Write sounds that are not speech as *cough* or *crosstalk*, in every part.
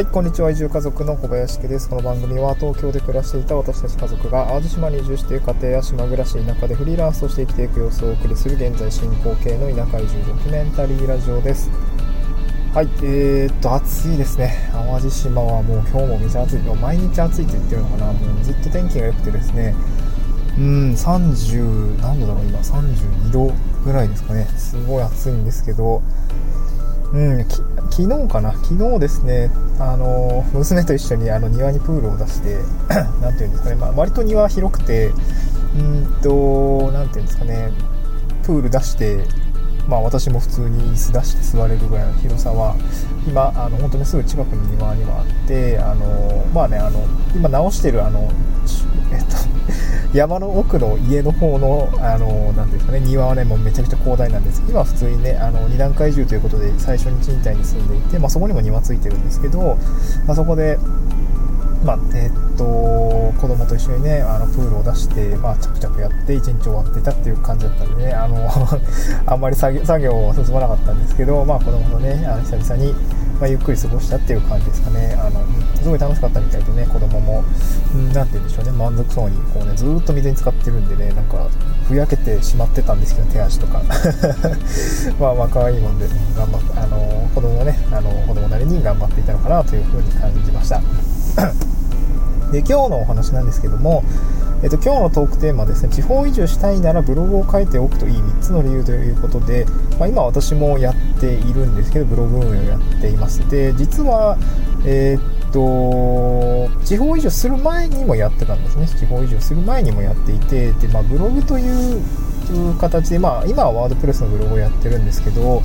はい、こんにちは。移住家族の小林家です。この番組は東京で暮らしていた私たち家族が淡路島に移住して家庭や島暮らし田舎でフリーランスとして生きていく様子をお送りする現在進行形の田舎移住ドキュメンタリーラジオです。はい、えー、っと、暑いですね。淡路島はもう今日もめちゃ暑い。毎日暑いって言ってるのかな。もうずっと天気が良くてですね。うん、30、何度だろう、今、32度ぐらいですかね。すごい暑いんですけど、うん、昨日かな、昨日ですね、あの娘と一緒にあの庭にプールを出して、*clears throat* なんていうんですかね、まあ、割と庭広くて、うんと、なんていうんですかね、プール出して、まあ、私も普通に椅子出して座れるぐらいの広さは今あの本当にすぐ近くに庭にはあってあのまあねあの今直してるあのえっと山の奥の家の方の、あの、なんですかね、庭はね、もうめちゃくちゃ広大なんです。今普通にね、あの、2段階住ということで、最初に賃貸に住んでいて、まあそこにも庭ついてるんですけど、まあそこで、まあ、えっと、子供と一緒にね、あの、プールを出して、まあ、ちゃくちゃくやって、一日終わってたっていう感じだったんでね、あの *laughs* あんまり作業、作業は進まなかったんですけど、まあ、子供とね、あの、久々に、まあ、ゆっくり過ごしたっていう感じですかね。あの、すごい楽しかったみたいでね、子供も、うん、なんて言うんでしょうね、満足そうに、こうね、ずっと水に浸かってるんでね、なんか、ふやけてしまってたんですけど、手足とか。*laughs* まあまあ、可愛いもんで、頑張っ、あの、子供もね、あの、子供なりに頑張っていたのかなというふうに感じました。*coughs* で、今日のお話なんですけども、えっと、今日のトークテーマですね、地方移住したいならブログを書いておくといい3つの理由ということで、まあ、今私もやっているんですけど、ブログ運営をやっています。で、実は、えー、っと、地方移住する前にもやってたんですね。地方移住する前にもやっていて、で、まあ、ブログという形で、まあ、今はワードプレスのブログをやってるんですけど、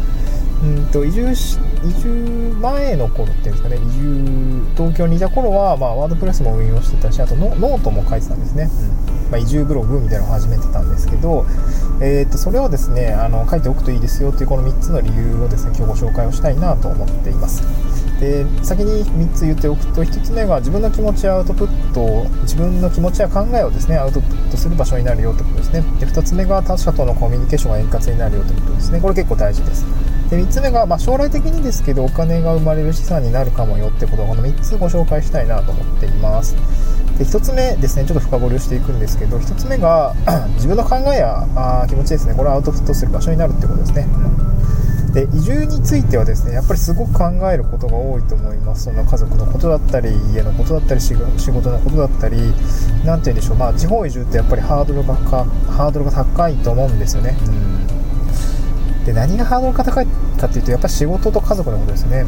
うんと移住し移住前の頃っていうんですかね移住東京にいた頃は、まあ、ワードプレスも運用してたしあとノートも書いてたんですね、うん。まあ、移住ブログみたいなのを始めてたんですけど、えー、とそれをですねあの書いておくといいですよっていうこの3つの理由をですね今日ご紹介をしたいなと思っていますで先に3つ言っておくと1つ目が自分の気持ちやアウトプット自分の気持ちや考えをですねアウトプットする場所になるよってことですね。で2つ目が他者とのコミュニケーションが円滑になるよってことですね。これ結構大事です。で3つ目が、まあ、将来的にですけどお金が生まれる資産になるかもよってこと。をこの3つご紹介したいなと思っています。で1つ目ですねちょっと深掘りをしていくんですけど1つ目が *clears throat* 自分の考えやあ気持ちですね。これをアウトプットする場所になるってことですね、で移住についてはですねやっぱりすごく考えることが多いと思います。その家族のことだったり家のことだったり仕事のことだったり何て言うんでしょう。まあ地方移住ってやっぱりハードルがハードルが高いと思うんですよね、うん。で何がハードルが高いかっていうとやっぱり仕事と家族のことですね、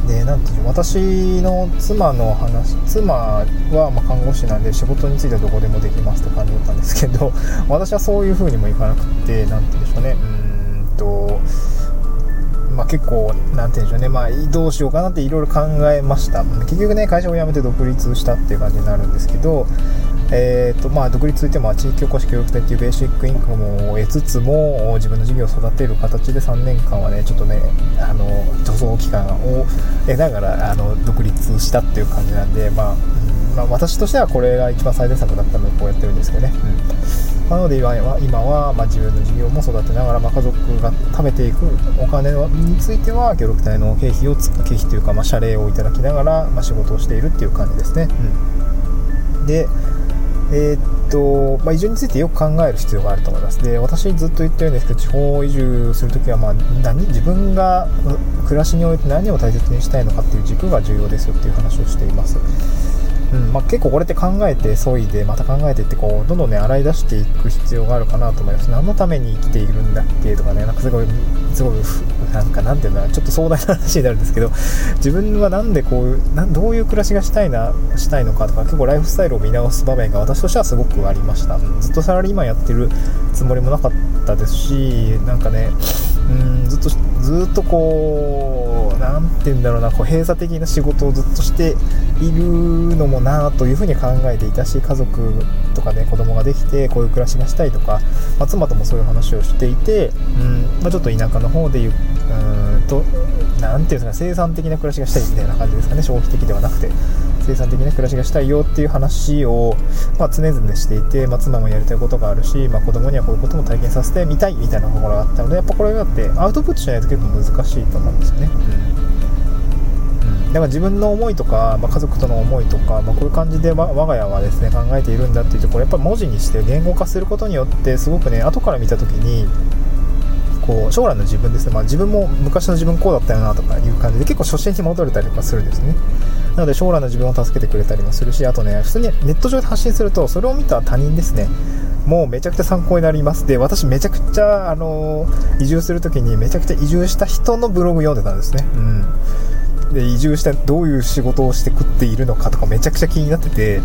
うん、で何ていう私の妻の話妻はま看護師なんで仕事についてはどこでもできますって感じだったんですけど私はそういう風にもいかなくって何て言うんでしょうね。うん。とまあ、結構、なんて言うんでしょうね、まあ、どうしようかなっていろいろ考えました。結局ね、会社を辞めて独立したっていう感じになるんですけど、えーとまあ、独立といっても地域おこし協力隊っていうベーシックインカムを得つつも自分の事業を育てる形で3年間はねちょっとねあの助走期間を得ながらあの独立したっていう感じなんで、まあ、うんまあ、私としてはこれが一番最善策だったのでこうやってるんですけどね、うん、なので今は今は、まあ、自分の事業も育てながら、まあ、家族が食べていくお金については協力隊の経費を経費というか、まあ、謝礼をいただきながら、まあ、仕事をしているっていう感じですね、うん、でえー、っと、まあ、移住についてよく考える必要があると思います。で、私ずっと言ってるんですけど、地方移住するときは、まあ、何、自分が暮らしにおいて何を大切にしたいのかっていう軸が重要ですよっていう話をしています。うん。まあ、結構これって考えて削いでまた考えてってこうどんどんね洗い出していく必要があるかなと思います。何のために生きているんだっけとかねなんかすごいすごいなんかなんていうんだちょっと壮大な話になるんですけど自分はなんでこういうどういう暮らしがしたいなしたいのかとか結構ライフスタイルを見直す場面が私としてはすごくありました。ずっとサラリーマンやってるつもりもなかったですしなんかねうんずっとずっとこう何て言うんだろうなこう閉鎖的な仕事をずっとしているのもなというふうに考えていたし家族とかね子供ができてこういう暮らしがしたいとか、まあ、妻ともそういう話をしていて、うんまあ、ちょっと田舎の方でいううんと何ていうんですか生産的な暮らしがしたいみたいな感じですかね消費的ではなくて。生産的な暮らしがしたいよっていう話を、まあ、常々していて、まあ、妻もやりたいことがあるし、まあ、子供にはこういうことも体験させてみたいみたいなところがあったのでやっぱこれがあってアウトプットしないと結構難しいと思うんですよね。うん。だから自分の思いとか、まあ、家族との思いとか、まあ、こういう感じで我が家はですね考えているんだっていうところやっぱ文字にして言語化することによってすごくね後から見た時にこう将来の自分ですね、まあ、自分も昔の自分こうだったよなとかいう感じで結構初心に戻れたりとかするんですね。なので将来の自分を助けてくれたりもするしあとね普通にネット上で発信するとそれを見た他人ですね。もうめちゃくちゃ参考になります。で私めちゃくちゃあの移住する時にめちゃくちゃ移住した人のブログ読んでたんですね。うん。で移住してどういう仕事をして食っているのかとかめちゃくちゃ気になってて、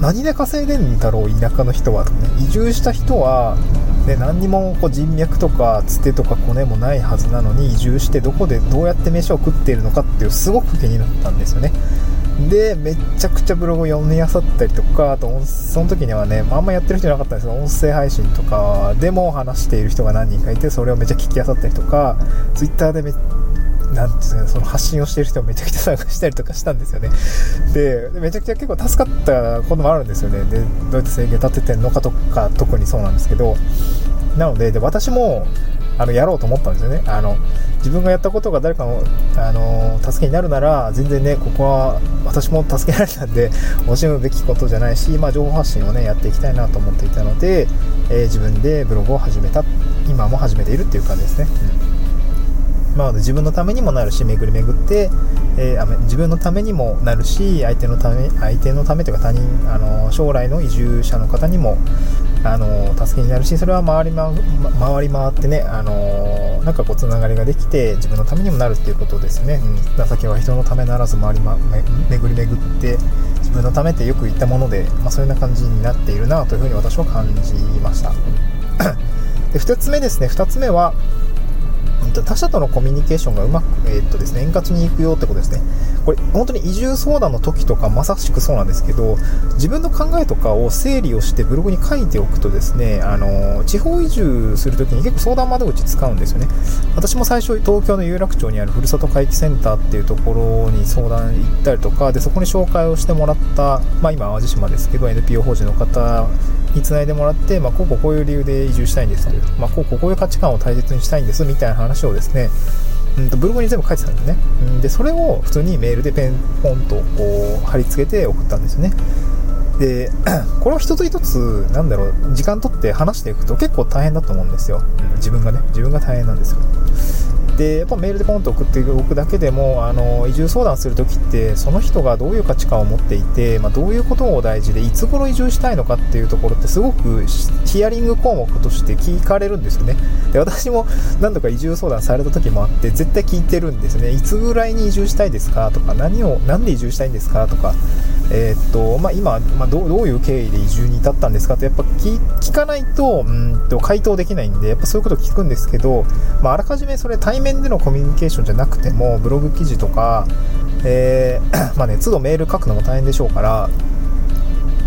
何で稼いでんだろう田舎の人はとかね。移住した人は、ね、何にもこう人脈とかつてとかコネもないはずなのに移住してどこでどうやって飯を食っているのかっていうすごく気になったんですよね。でめちゃくちゃブログを読みあさったりとかあとその時にはねあんまやってる人いなかったんですけど音声配信とかでも話している人が何人かいてそれをめっちゃ聞きあさったりとか Twitter でめっなんていう、その発信をしている人をめちゃくちゃ探したりとかしたんですよね。で、めちゃくちゃ結構助かったこともあるんですよね。で、どうやって制限立ててんのかとか、特にそうなんですけど、なので、で私も、あの、やろうと思ったんですよね。あの、自分がやったことが誰かの、あの、助けになるなら、全然ね、ここは私も助けられたんで、惜しむべきことじゃないし、まあ、情報発信をね、やっていきたいなと思っていたので、えー、自分でブログを始めた、今も始めているっていう感じですね。うんまあ、自分のためにもなるし巡り巡って、えー、自分のためにもなるし相手のため相手のためというか他人あの将来の移住者の方にもあの助けになるしそれは回り,、ま、回り回ってねあのなんかこうつながりができて自分のためにもなるっていうことですね、うん、情けは人のためならず回り、ま、巡り巡って自分のためってよく言ったもので、まあ、そういうような感じになっているなというふうに私は感じました。*coughs* で2つ目ですね。2つ目は他者とのコミュニケーションがうまく、えー、っとですね、円滑にいくよってことですね。これ、本当に移住相談の時とかまさしくそうなんですけど、自分の考えとかを整理をしてブログに書いておくとですね、あの、地方移住する時に結構相談窓口使うんですよね。私も最初、東京の有楽町にあるふるさと回帰センターっていうところに相談行ったりとか、で、そこに紹介をしてもらった、まあ今、淡路島ですけど、NPO 法人の方につないでもらって、まあ、こうこうこういう理由で移住したいんですと。いう、まあ、こうこうこういう価値観を大切にしたいんですみたいな話をですね、うんとブログに全部書いてたんですね、うん、でそれを普通にメールでペンポンとこう貼り付けて送ったんですよね。で *clears throat* これを一つ一つなんだろう時間取って話していくと結構大変だと思うんですよ、うん、自分がね。自分が大変なんですよ。でやっぱメールでポンと送っておくだけでもあの移住相談するときってその人がどういう価値観を持っていて、まあ、どういうことを大事でいつ頃移住したいのかっていうところってすごくヒアリング項目として聞かれるんですよね。で私も何度か移住相談された時もあって絶対聞いてるんですね。いつぐらいに移住したいですかとか何を何で移住したいんですかとかえー、っとまあ、今、まあ、どういう経緯で移住に至ったんですかってやっぱ聞かないとうんと回答できないんでやっぱそういうこと聞くんですけど、まあ、あらかじめそれ対面でのコミュニケーションじゃなくてもブログ記事とか、えー、*coughs* まあね都度メール書くのも大変でしょうから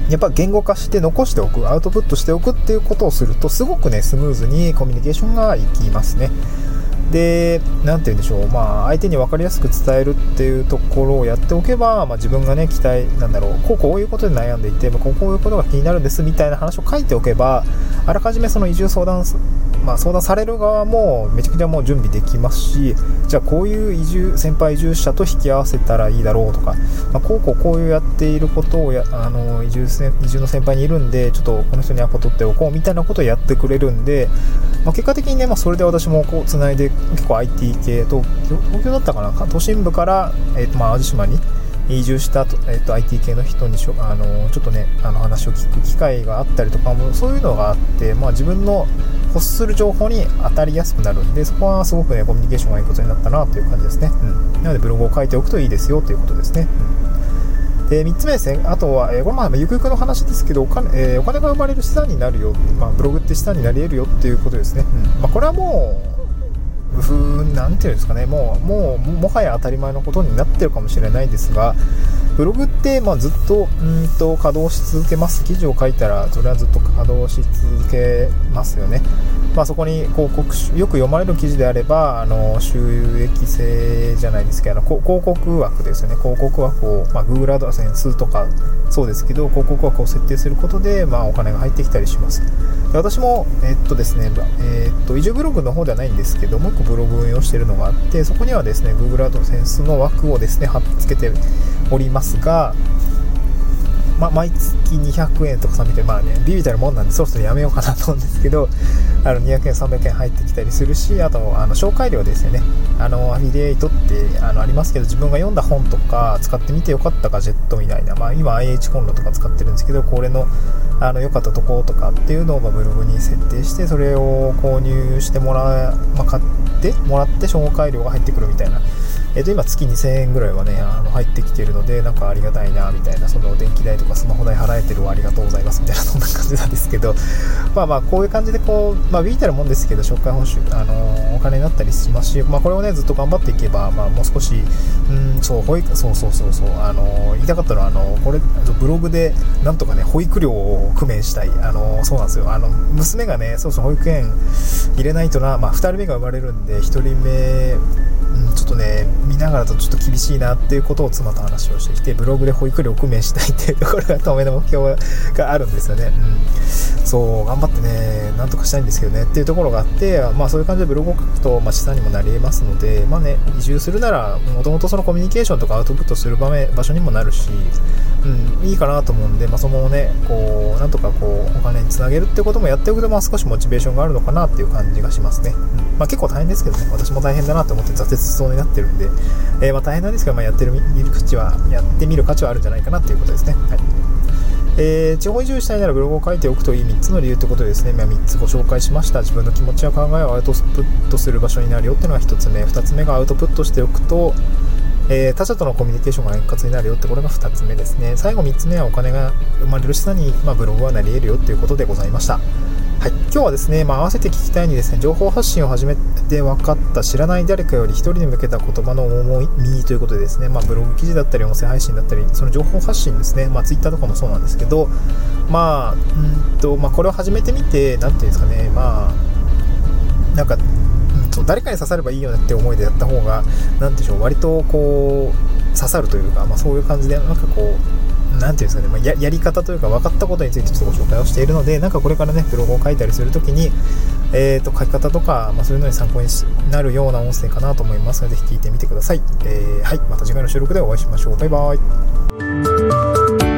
やっぱ言語化して残しておくアウトプットしておくっていうことをするとすごくねスムーズにコミュニケーションがいきますね。で、何て言うんでしょう、まあ、相手に分かりやすく伝えるっていうところをやっておけば、まあ、自分がね、期待、なんだろう、こうこういうことで悩んでいて、まあ、こうこういうことが気になるんですみたいな話を書いておけば、あらかじめその移住相談、まあ、相談される側もめちゃくちゃもう準備できますし、じゃあこういう移住、先輩移住者と引き合わせたらいいだろうとか、まあ、こうこうこういうやっていることをやあの移住移住の先輩にいるんで、ちょっとこの人にアポ取っておこうみたいなことをやってくれるんで、まあ、結果的にね、まあ、それで私もこう繋いで結構 IT 系東京東京だったかな都心部から、えーとまあ、淡路島に移住したと、えーと、IT 系の人にしょあのちょっとねあの話を聞く機会があったりとかもそういうのがあって、まあ、自分の欲する情報に当たりやすくなる。んでそこはすごくねコミュニケーションがいいことになったなという感じですね、うん、なのでブログを書いておくといいですよということですね、うん、で3つ目ですねあとは、えー、これまあゆくゆくの話ですけどお金,、えー、お金が生まれる資産になるよ、まあ、ブログって資産になり得るよっていうことですね、うん。まあ、これはもう風なんていうんですかね。もうもうもはや当たり前のことになってるかもしれないですがブログって、まあ、ずっとうんと稼働し続けます。記事を書いたらそれはずっと稼働し続けますよね、まあ、そこに広告よく読まれる記事であればあの収益性じゃないですけど広告枠ですよね。広告枠を、まあ、Google アドセンスとかそうですけど広告枠を設定することで、まあ、お金が入ってきたりします。で私も、えっとですねえっと移住ブログの方ではないんですけどもう1個ブログ運用しているのがあってそこにはですね Google アドセンスの枠をですね貼っつけておりますがま、毎月200円とか300円、まあね、ビビたるもんなんで、そろそろやめようかなと思うんですけど、*laughs* あの200円、300円入ってきたりするし、あと、あの紹介料ですよね。あの、アフィリエイトってあのありますけど、自分が読んだ本とか使ってみてよかったガジェットみたいな、まあ、今 IH コンロとか使ってるんですけど、これのあの良かったとことかっていうのをまブログに設定して、それを購入してもら、まあ、買ってもらって紹介料が入ってくるみたいな。えー、と今月2000円ぐらいはねあの入ってきてるのでなんかありがたいなみたいなその電気代とかスマホ代払えてるわありがとうございますみたいなそんな感じなんですけどまあまあこういう感じでこうまあビータるもんですけど紹介報酬あのお金になったりしますしまあこれをねずっと頑張っていけばまあもう少しうんそう保育そうそうそうそうあの言いたかったのはあのこれブログでなんとかね保育料を工面したいあのそうなんですよ。あの娘がねそうそう保育園入れないとなまあ2人目が生まれるんで1人目ちょっとね見ながらとちょっと厳しいなっていうことを妻と話をしてきてブログで保育料を工面したいっていうところが当面の目標があるんですよね、うん、そう頑張ってねなんとかしたいんですけどねっていうところがあってまあそういう感じでブログを書くと、まあ、資産にもなり得ますのでまあね移住するならもともとそのコミュニケーションとかアウトプットする場面場所にもなるしうん、いいかなと思うんで、まあ、そのままねこうなんとかこうお金につなげるってこともやっておくと、まあ、少しモチベーションがあるのかなっていう感じがしますね、うん。まあ、結構大変ですけどね私も大変だなと思って挫折しそうになってるんで、えー、まあ大変なんですけど、まあ、やってる見る価値はやってみる価値はあるんじゃないかなっていうことですね、はい。えー、地方移住したいならブログを書いておくといい3つの理由ということでですね、まあ、3つご紹介しました。自分の気持ちや考えをアウトプットする場所になるよっていうのが1つ目。2つ目がアウトプットしておくとえー、他者とのコミュニケーションが円滑になるよってこれが2つ目ですね。最後3つ目はお金が生まれる資産に、まあ、ブログはなり得るよっていうことでございました。はい、今日はですね、まあ、合わせて聞きたいにですね情報発信を始めて分かった知らない誰かより1人に向けた言葉の重みということでですね、まあ、ブログ記事だったり音声配信だったりその情報発信ですね、まあ、Twitter とかもそうなんですけど、まあうんとまあ、これを始めてみて何ていうんですかねまあなんかそう誰かに刺さればいいよねって思いでやった方が何でしょう割とこう刺さるというか、まあ、そういう感じでなんかこう何て言うんですかね、まあ、ややり方というか分かったことについてちょっとご紹介をしているのでなんかこれからねブログを書いたりする時に、えーと、書き方とか、まあ、そういうのに参考になるような音声かなと思いますので是非聞いてみてください、えー、はいまた次回の収録でお会いしましょう。バイバイ。